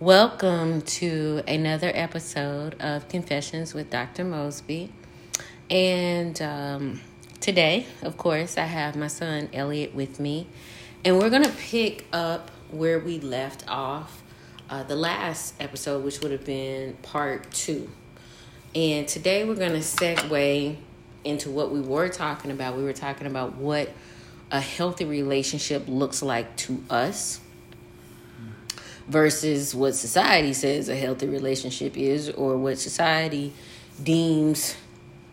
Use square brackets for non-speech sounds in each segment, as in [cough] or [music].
Welcome to another episode of Confessions with Dr. Mosby. And um, today, of course, I have my son Elliot with me. And we're going to pick up where we left off uh, the last episode, which would have been part two. And today we're going to segue into what we were talking about. We were talking about what a healthy relationship looks like to us versus what society says a healthy relationship is or what society deems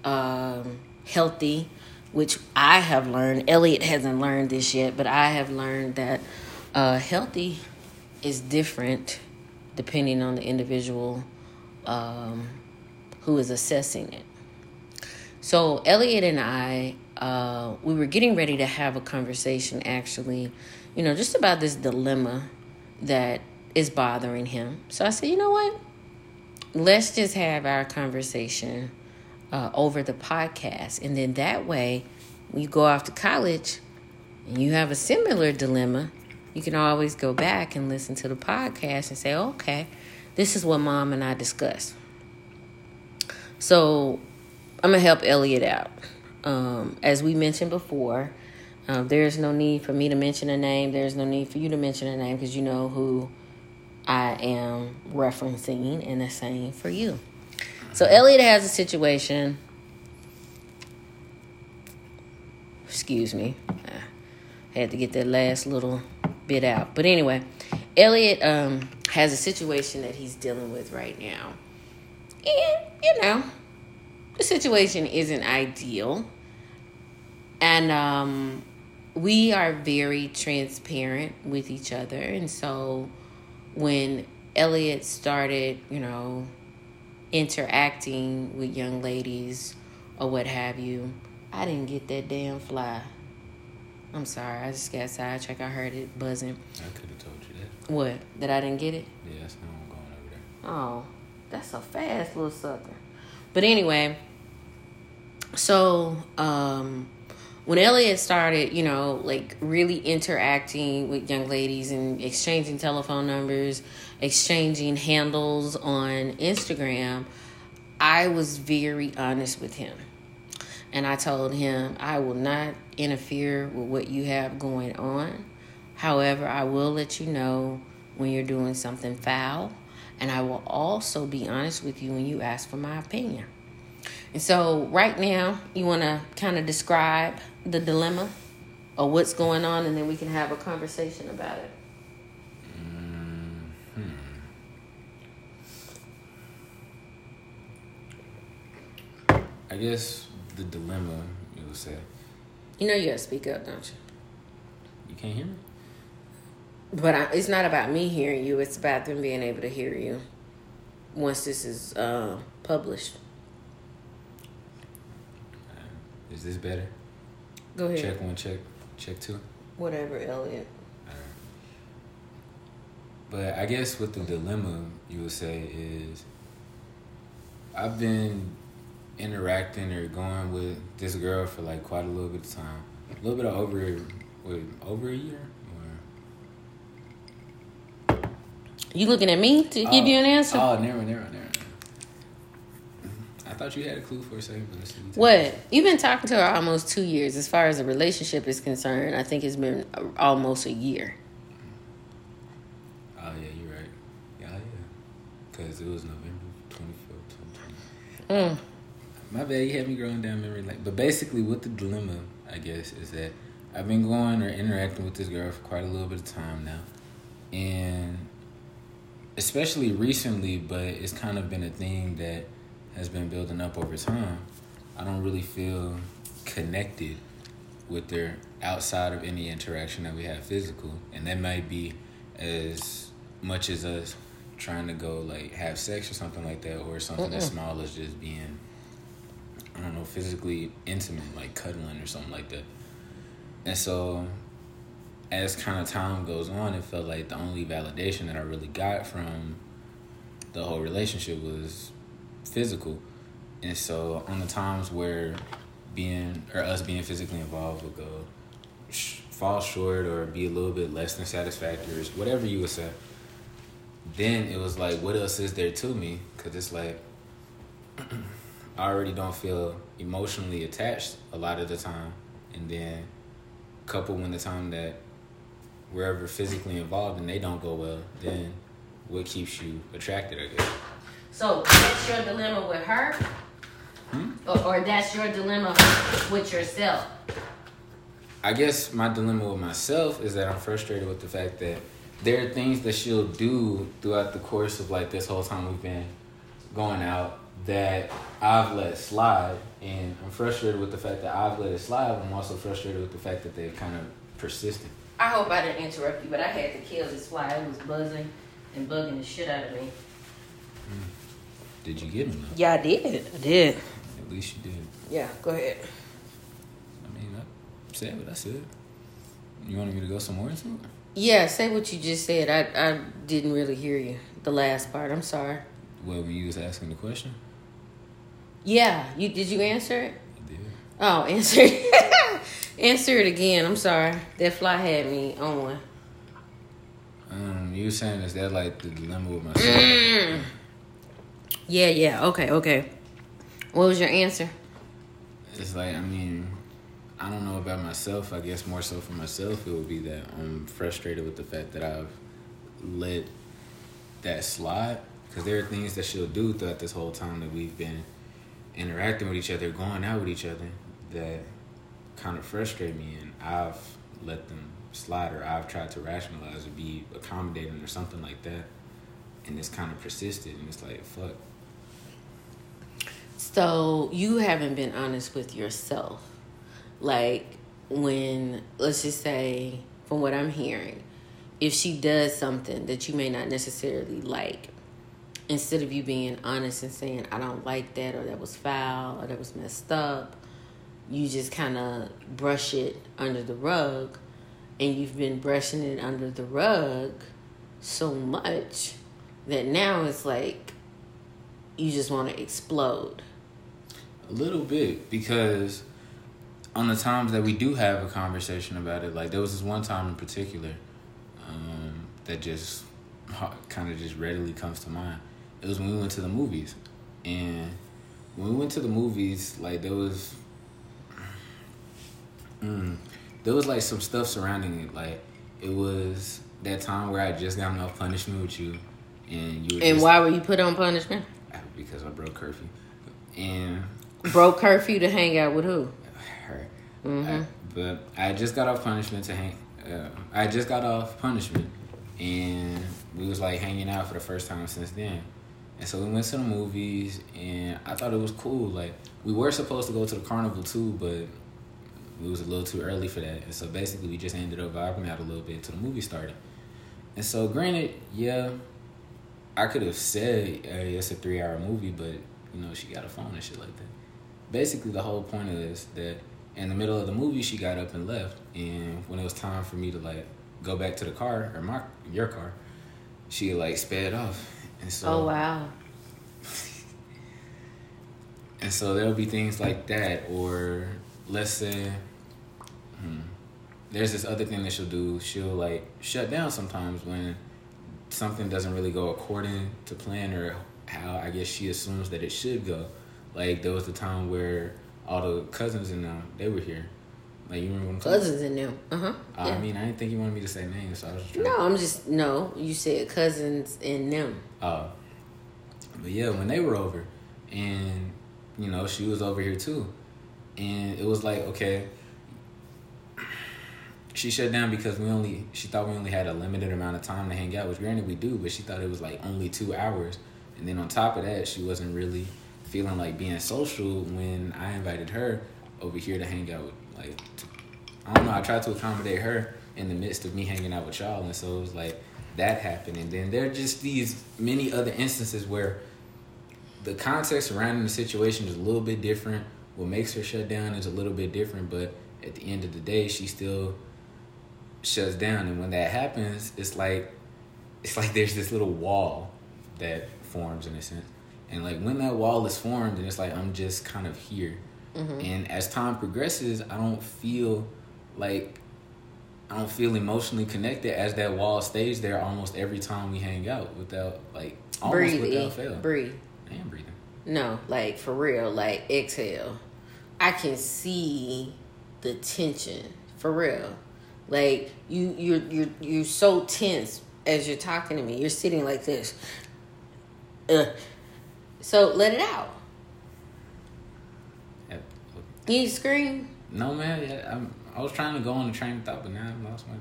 um, healthy which i have learned. Elliot hasn't learned this yet but i have learned that uh, healthy is different depending on the individual um, who is assessing it. So elliot and i uh, we were getting ready to have a conversation actually you know just about this dilemma that is bothering him. So I said, you know what? Let's just have our conversation uh, over the podcast. And then that way, when you go off to college and you have a similar dilemma, you can always go back and listen to the podcast and say, okay, this is what mom and I discussed. So I'm going to help Elliot out. Um, as we mentioned before, um, there's no need for me to mention a name. There's no need for you to mention a name because you know who I am referencing, and the same for you. So Elliot has a situation. Excuse me. I had to get that last little bit out. But anyway, Elliot um, has a situation that he's dealing with right now. And, you know, the situation isn't ideal. And um, we are very transparent with each other. And so when Elliot started, you know, interacting with young ladies or what have you, I didn't get that damn fly. I'm sorry, I just got sidetracked. I heard it buzzing. I could have told you that. What? That I didn't get it? Yeah, that's how I'm going over there. Oh, that's a fast little sucker. But anyway, so um when Elliot started, you know, like really interacting with young ladies and exchanging telephone numbers, exchanging handles on Instagram, I was very honest with him. And I told him, I will not interfere with what you have going on. However, I will let you know when you're doing something foul. And I will also be honest with you when you ask for my opinion. And so, right now, you want to kind of describe the dilemma or what's going on, and then we can have a conversation about it. Mm-hmm. I guess the dilemma, you would say. You know, you gotta speak up, don't you? You can't hear me? But I, it's not about me hearing you, it's about them being able to hear you once this is uh, published. Uh, is this better? Go ahead. Check one, check, check two. Whatever, Elliot. But I guess what the dilemma you would say is I've been interacting or going with this girl for like quite a little bit of time. A little bit of over what, over a year? Or... You looking at me to give you an oh, answer? Oh, never, never, never. I thought you had a clue for a second. What? You've been talking to her almost two years. As far as the relationship is concerned, I think it's been almost a year. Oh yeah, you're right. Yeah, yeah. Because it was November twenty fourth, twenty twenty. Mm. My bad. You had me growing down memory lane. But basically, what the dilemma, I guess, is that I've been going or interacting with this girl for quite a little bit of time now, and especially recently, but it's kind of been a thing that has been building up over time, I don't really feel connected with their outside of any interaction that we have physical. And that might be as much as us trying to go like have sex or something like that, or something mm as small as just being, I don't know, physically intimate, like cuddling or something like that. And so, as kind of time goes on, it felt like the only validation that I really got from the whole relationship was physical. And so on the times where being or us being physically involved would go sh- fall short or be a little bit less than satisfactory, whatever you would say. then it was like, what else is there to me? Because it's like, [clears throat] I already don't feel emotionally attached a lot of the time. And then, couple when the time that we're ever physically involved and they don't go well, then what keeps you attracted, I guess. So that's your dilemma with her, Hmm? or, or that's your dilemma with yourself. I guess my dilemma with myself is that I'm frustrated with the fact that there are things that she'll do throughout the course of like this whole time we've been going out that I've let slide, and I'm frustrated with the fact that I've let it slide. But I'm also frustrated with the fact that they've kind of persisted. I hope I didn't interrupt you, but I had to kill this fly. It was buzzing and bugging the shit out of me. Did you get him? Yeah, I did. I did. At least you did. Yeah, go ahead. I mean, I said what I said. You wanted me to go some more into it? Yeah, say what you just said. I I didn't really hear you. The last part. I'm sorry. Well, when you was asking the question, Yeah, you did you answer it? I did. Oh, [laughs] answer it. answer it again. I'm sorry. That fly had me on one. Um, you were saying is that like the dilemma with myself? Mm. Yeah, yeah. Okay, okay. What was your answer? It's like I mean, I don't know about myself. I guess more so for myself, it would be that I'm frustrated with the fact that I've let that slide because there are things that she'll do throughout this whole time that we've been interacting with each other, going out with each other, that kind of frustrate me, and I've let them slide, or I've tried to rationalize or be accommodating or something like that, and it's kind of persisted, and it's like fuck. So you haven't been honest with yourself. Like when let's just say from what I'm hearing, if she does something that you may not necessarily like, instead of you being honest and saying, I don't like that or that was foul or that was messed up, you just kind of brush it under the rug and you've been brushing it under the rug so much that now it's like you just want to explode. A little bit because on the times that we do have a conversation about it, like there was this one time in particular um, that just kind of just readily comes to mind. It was when we went to the movies, and when we went to the movies, like there was, mm, there was like some stuff surrounding it. Like it was that time where I just got off punishment with you, and you. Were And just, why were you put on punishment? Because I broke curfew, and Broke curfew to hang out with who? her. Mm-hmm. I- but I just got off punishment to hang. Uh, I just got off punishment, and we was like hanging out for the first time since then. And so we went to the movies, and I thought it was cool. Like we were supposed to go to the carnival too, but it was a little too early for that. And so basically, we just ended up vibing out a little bit till the movie started. And so, granted, yeah, I could have said, "Hey, it's a three-hour movie," but you know, she got a phone and shit like that. Basically, the whole point is that in the middle of the movie, she got up and left, and when it was time for me to like go back to the car or my your car, she like sped off. And so, Oh wow. [laughs] and so there'll be things like that, or let's say, hmm, there's this other thing that she'll do. She'll like shut down sometimes when something doesn't really go according to plan or how I guess she assumes that it should go. Like there was the time where all the cousins and them they were here. Like you remember when Cousins and them. Uh huh. Uh, I mean, I didn't think you wanted me to say names, so I was just trying. No, I'm just no. You said cousins and them. Uh, but yeah, when they were over, and you know she was over here too, and it was like okay. She shut down because we only she thought we only had a limited amount of time to hang out, which granted we do, but she thought it was like only two hours, and then on top of that, she wasn't really feeling like being social when I invited her over here to hang out. With, like, I don't know, I tried to accommodate her in the midst of me hanging out with y'all, and so it was like that happened, and then there are just these many other instances where the context surrounding the situation is a little bit different. What makes her shut down is a little bit different, but at the end of the day, she still shuts down. And when that happens, it's like it's like there's this little wall that forms in a sense. And like when that wall is formed, and it's like I'm just kind of here. Mm-hmm. And as time progresses, I don't feel like I don't feel emotionally connected as that wall stays there almost every time we hang out without like almost breathe, without fail. breathe. I am breathing. No, like for real, like exhale. I can see the tension for real. Like you, you're you're you're so tense as you're talking to me. You're sitting like this. Ugh. So let it out. Yeah. You need to scream. No man, yeah, I'm, I was trying to go on the train of thought, but now I lost my.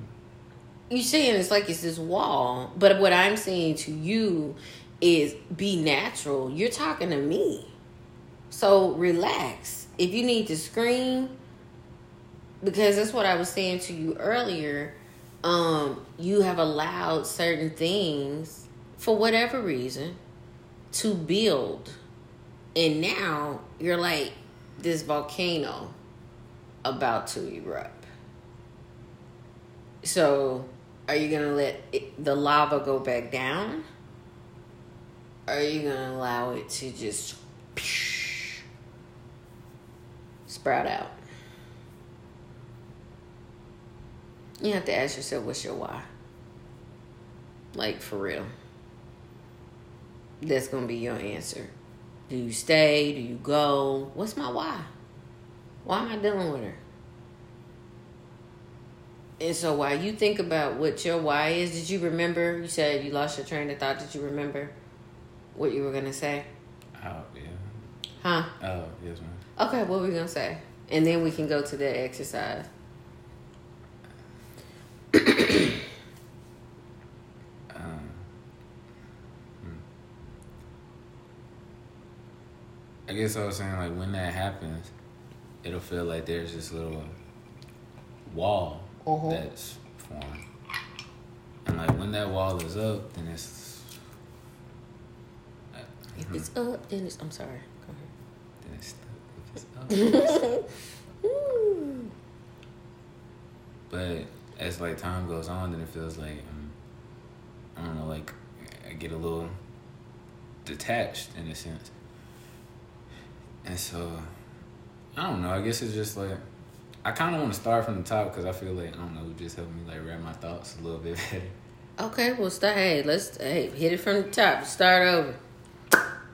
you saying it's like it's this wall, but what I'm saying to you is be natural. You're talking to me. So relax. If you need to scream, because that's what I was saying to you earlier, um, you have allowed certain things for whatever reason to build. And now you're like this volcano about to erupt. So, are you gonna let it, the lava go back down? Are you gonna allow it to just sprout out? You have to ask yourself, what's your why? Like, for real. That's gonna be your answer. Do you stay? Do you go? What's my why? Why am I dealing with her? And so while you think about what your why is, did you remember? You said you lost your train of thought. Did you remember what you were gonna say? Oh yeah. Huh? Oh yes, ma'am. Okay, what were we gonna say? And then we can go to the exercise. Um, hmm. I guess I was saying like when that happens, it'll feel like there's this little wall Mhm. that's formed, and like when that wall is up, then it's. uh, If hmm, it's up, then it's. I'm sorry. Go then it's if it's up. [laughs] But as like time goes on, then it feels like um, I don't know, like I get a little detached in a sense, and so I don't know. I guess it's just like I kind of want to start from the top because I feel like I don't know, it just help me like wrap my thoughts a little bit [laughs] better. Okay, well, start. Hey, let's hey hit it from the top. Start over.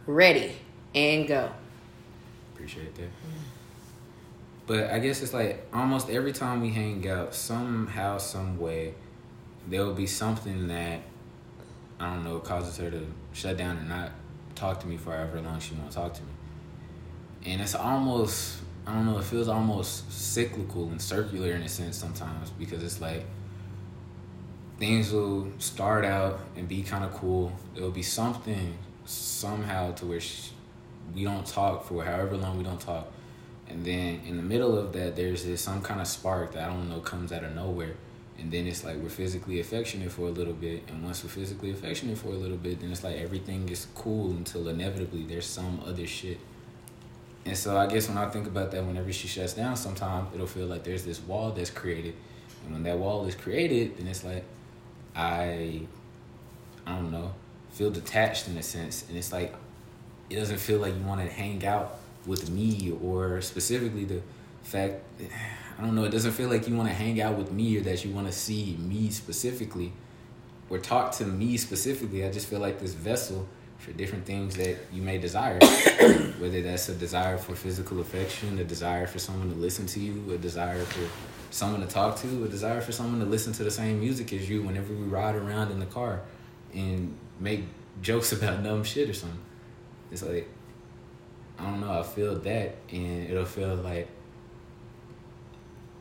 Ready and go. Appreciate that. But I guess it's like almost every time we hang out, somehow, some way, there will be something that I don't know causes her to shut down and not talk to me for however long she won't talk to me. And it's almost I don't know, it feels almost cyclical and circular in a sense sometimes because it's like things will start out and be kind of cool. it'll be something somehow to where we don't talk for however long we don't talk. And then in the middle of that, there's this some kind of spark that I don't know comes out of nowhere. And then it's like we're physically affectionate for a little bit. And once we're physically affectionate for a little bit, then it's like everything is cool until inevitably there's some other shit. And so I guess when I think about that, whenever she shuts down, sometimes it'll feel like there's this wall that's created. And when that wall is created, then it's like I, I don't know, feel detached in a sense. And it's like it doesn't feel like you want to hang out with me or specifically the fact I don't know, it doesn't feel like you want to hang out with me or that you want to see me specifically or talk to me specifically. I just feel like this vessel for different things that you may desire. [coughs] Whether that's a desire for physical affection, a desire for someone to listen to you, a desire for someone to talk to, a desire for someone to listen to the same music as you whenever we ride around in the car and make jokes [laughs] about dumb shit or something. It's like I don't know, I feel that and it'll feel like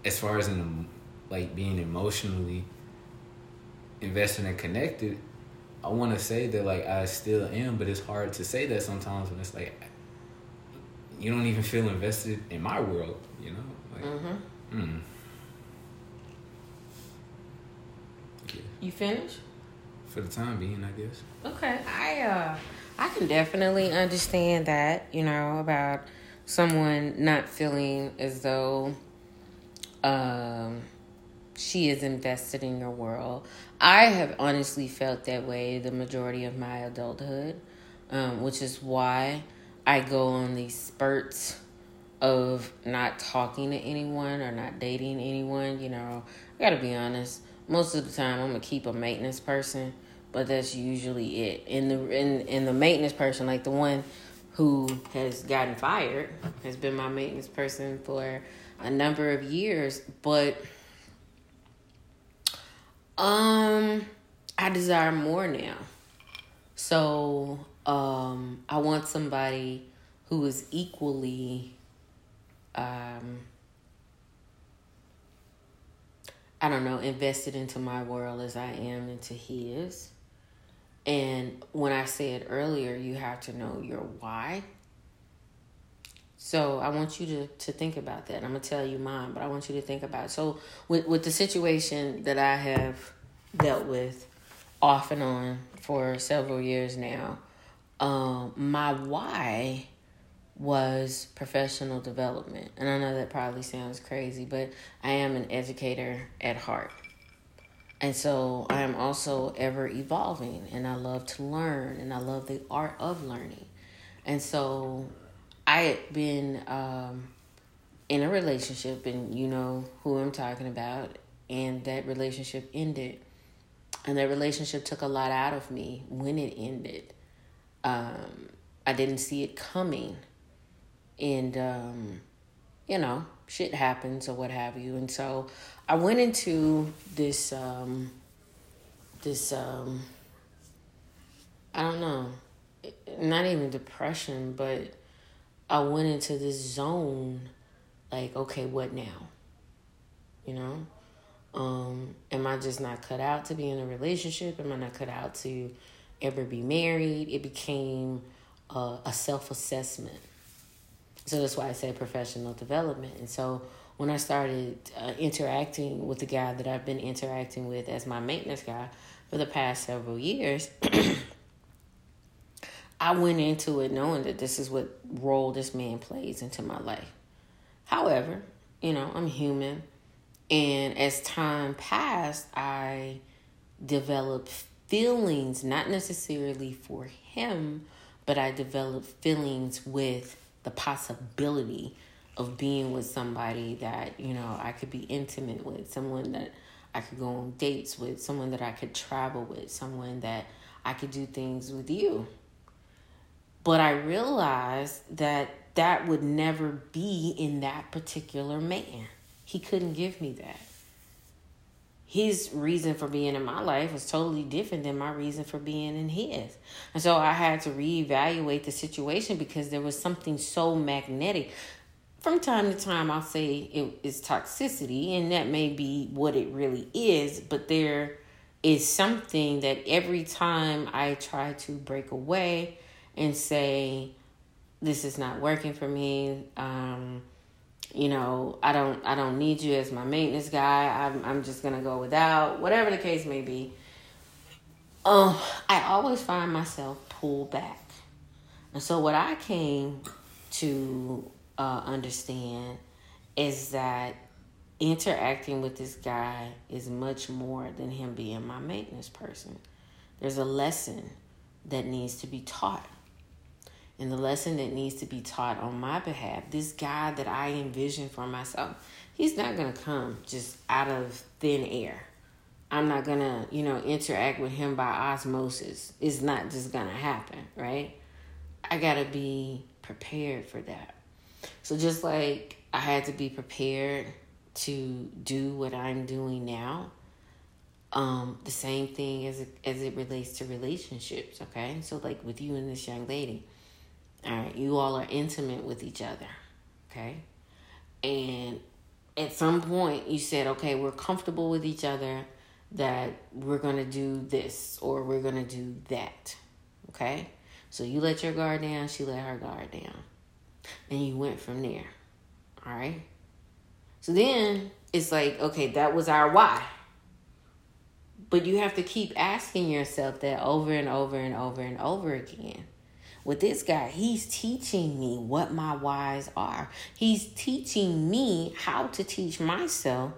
as far as in like being emotionally invested and connected, I want to say that like I still am, but it's hard to say that sometimes when it's like you don't even feel invested in my world, you know? Like, Mm-hmm. mm. Yeah. You finished? For the time being, I guess. Okay, I uh, I can definitely understand that. You know about someone not feeling as though um she is invested in your world. I have honestly felt that way the majority of my adulthood, um, which is why I go on these spurts of not talking to anyone or not dating anyone. You know, I gotta be honest. Most of the time, I'm gonna keep a maintenance person, but that's usually it. In the in in the maintenance person, like the one who has gotten fired, has been my maintenance person for a number of years, but um, I desire more now. So um, I want somebody who is equally um, I don't know, invested into my world as I am into his. And when I said earlier, you have to know your why. So I want you to, to think about that. I'm gonna tell you mine, but I want you to think about it. So with with the situation that I have dealt with off and on for several years now, um, my why was professional development. And I know that probably sounds crazy, but I am an educator at heart. And so I am also ever evolving and I love to learn and I love the art of learning. And so I had been um, in a relationship, and you know who I'm talking about, and that relationship ended. And that relationship took a lot out of me when it ended. Um, I didn't see it coming and um, you know shit happens or what have you and so i went into this um, this um, i don't know not even depression but i went into this zone like okay what now? You know? Um, am i just not cut out to be in a relationship? Am i not cut out to ever be married? It became uh, a self-assessment. So that's why I said professional development. And so when I started uh, interacting with the guy that I've been interacting with as my maintenance guy for the past several years, [clears throat] I went into it knowing that this is what role this man plays into my life. However, you know, I'm human. And as time passed, I developed feelings, not necessarily for him, but I developed feelings with the possibility of being with somebody that, you know, I could be intimate with, someone that I could go on dates with, someone that I could travel with, someone that I could do things with you. But I realized that that would never be in that particular man. He couldn't give me that his reason for being in my life was totally different than my reason for being in his. And so I had to reevaluate the situation because there was something so magnetic. From time to time, I'll say it is toxicity, and that may be what it really is, but there is something that every time I try to break away and say, This is not working for me, um, you know, I don't I don't need you as my maintenance guy. I'm I'm just gonna go without, whatever the case may be. Um, I always find myself pulled back. And so what I came to uh, understand is that interacting with this guy is much more than him being my maintenance person. There's a lesson that needs to be taught and the lesson that needs to be taught on my behalf. This guy that I envision for myself, he's not going to come just out of thin air. I'm not going to, you know, interact with him by osmosis. It's not just going to happen, right? I got to be prepared for that. So just like I had to be prepared to do what I'm doing now, um, the same thing as it, as it relates to relationships, okay? So like with you and this young lady, all right, you all are intimate with each other, okay? And at some point, you said, okay, we're comfortable with each other that we're to do this or we're to do that, okay? So you let your guard down, she let her guard down. And you went from there, all right? So then it's like, okay, that was our why. But you have to keep asking yourself that over and over and over and over again with this guy, he's teaching me what my whys are. He's teaching me how to teach myself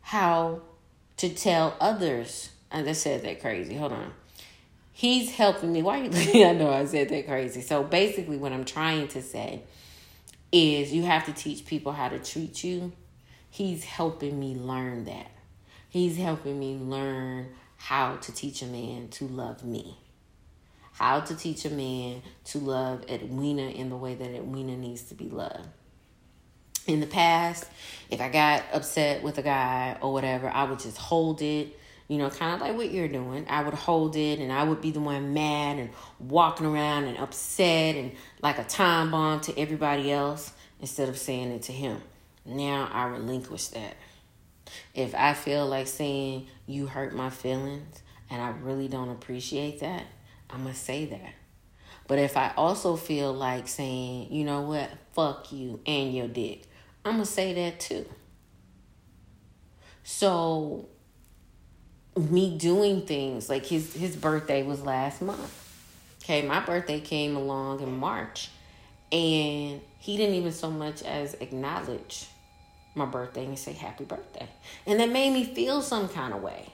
how to tell others. And I said that crazy. Hold on. He's helping me. Why are you? [laughs] I know I said that crazy. So basically, what I'm trying to say is you have to teach people how to treat you. He's helping me learn that. He's helping me learn how to teach a man to love me. How to teach a man to love Edwina in the way that Edwina needs to be loved. In the past, if I got upset with a guy or whatever, I would just hold it, you know, kind of like what you're doing. I would hold it and I would be the one mad and walking around and upset and like a time bomb to everybody else instead of saying it to him. Now I relinquish that. If I feel like saying you hurt my feelings and I really don't appreciate that, I'm going to say that. But if I also feel like saying, you know what, fuck you and your dick, I'm going to say that too. So, me doing things like his his birthday was last month. Okay, my birthday came along in March and he didn't even so much as acknowledge my birthday and say happy birthday. And that made me feel some kind of way.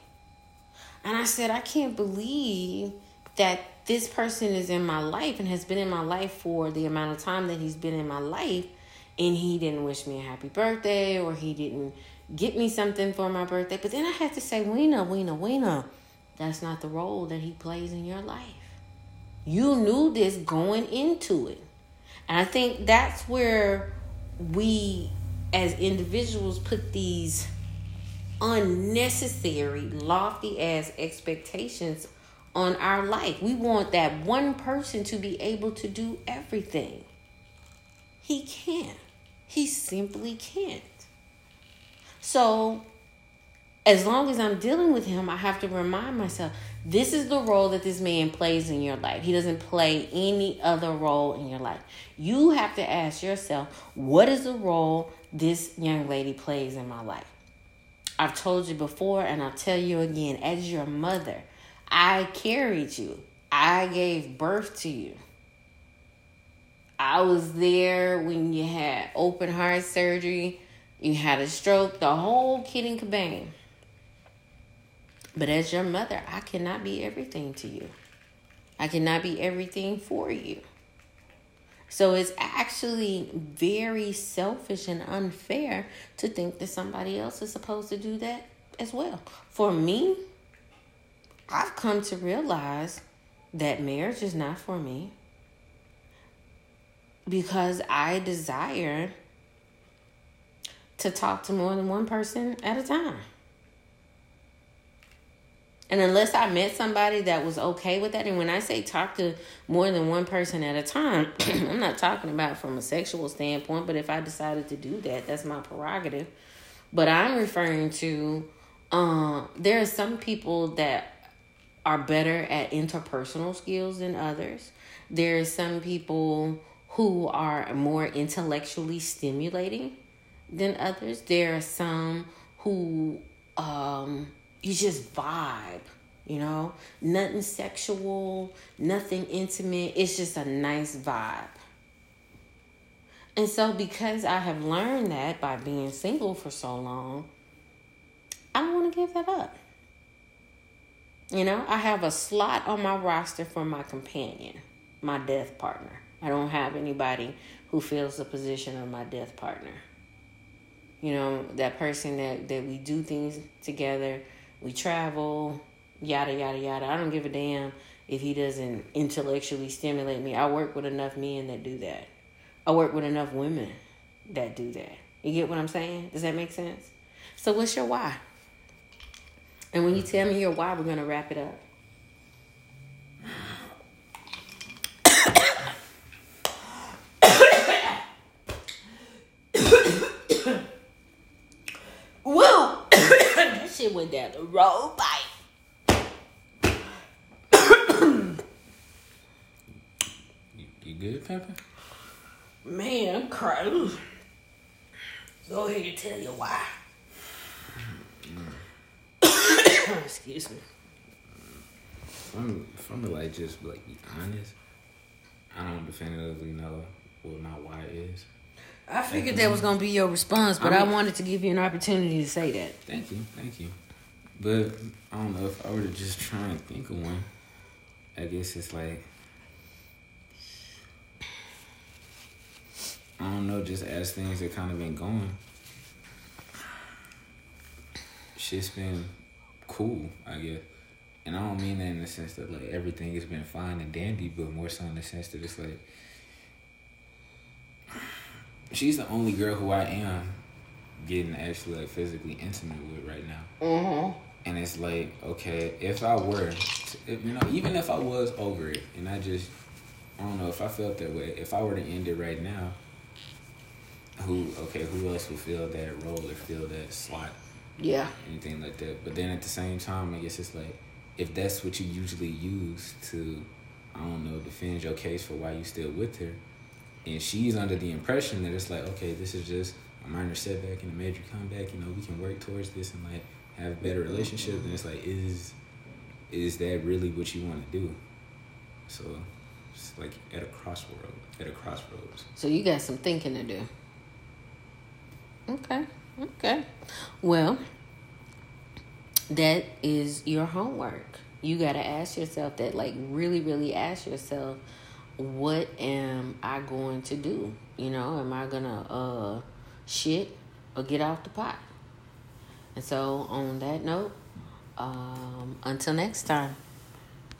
And I said, I can't believe that this person is in my life and has been in my life for the amount of time that he's been in my life and he didn't wish me a happy birthday or he didn't get me something for my birthday. But then I had to say, Weena, Weena, Weena, that's not the role that he plays in your life. You knew this going into it. And I think that's where we as individuals put these unnecessary, lofty ass expectations on our life. We want that one person to be able to do everything. He can't. He simply can't. So, as long as I'm dealing with him, I have to remind myself this is the role that this man plays in your life. He doesn't play any other role in your life. You have to ask yourself, what is the role this young lady plays in my life. I've told you before, and I'll tell you again as your mother, I carried you, I gave birth to you. I was there when you had open heart surgery, you had a stroke, the whole kit and kabang. But as your mother, I cannot be everything to you. I cannot be everything for you. So it's actually very selfish and unfair to think that somebody else is supposed to do that as well. For me, I've come to realize that marriage is not for me because I desire to talk to more than one person at a time. And unless I met somebody that was okay with that, and when I say talk to more than one person at a time, [clears throat] I'm not talking about from a sexual standpoint, but if I decided to do that, that's my prerogative. But I'm referring to uh, there are some people that are better at interpersonal skills than others. There are some people who are more intellectually stimulating than others. There are some who um, you just vibe, you know? Nothing sexual, nothing intimate. It's just a nice vibe. And so, because I have learned that by being single for so long, I don't want to give that up. You know, I have a slot on my roster for my companion, my death partner. I don't have anybody who fills the position of my death partner. You know, that person that, that we do things together, we travel, yada, yada, yada. I don't give a damn if he doesn't intellectually stimulate me. I work with enough men that do that. I work with enough women that do that. You get what I'm saying? Does that make sense? So, what's your why? And when you tell me your why, we're going to wrap it up. Woo! [coughs] that shit went down the road pipe. you, you good, Pepper? Man, I'm crying. Go ahead and tell you why. [coughs] Excuse me. I'm, I'm like just like be honest. I don't definitively know what my why is. I figured that was gonna be your response, but I, mean, I wanted to give you an opportunity to say that. Thank you, thank you. But I don't know if I were to just try and think of one. I guess it's like I don't know, just as things have kind of been going. shit's been cool, I guess. And I don't mean that in the sense that like everything has been fine and dandy, but more so in the sense that it's like she's the only girl who I am getting actually like physically intimate with right now. Mm-hmm. And it's like, okay, if I were, to, you know, even if I was over it, and I just, I don't know if I felt that way. If I were to end it right now, who, okay, who else would fill that role or fill that slot? Yeah. Anything like that. But then at the same time, I guess it's like, if that's what you usually use to, I don't know, defend your case for why you still with her, and she's under the impression that it's like, okay, this is just a minor setback and a major comeback. You know, we can work towards this and like have a better relationship. And it's like, is is that really what you want to do? So it's like at a crossroad, at a crossroads. So you got some thinking to do. Okay. Okay. Well, that is your homework. You got to ask yourself that, like, really, really ask yourself, what am I going to do? You know, am I going to uh, shit or get off the pot? And so, on that note, um, until next time.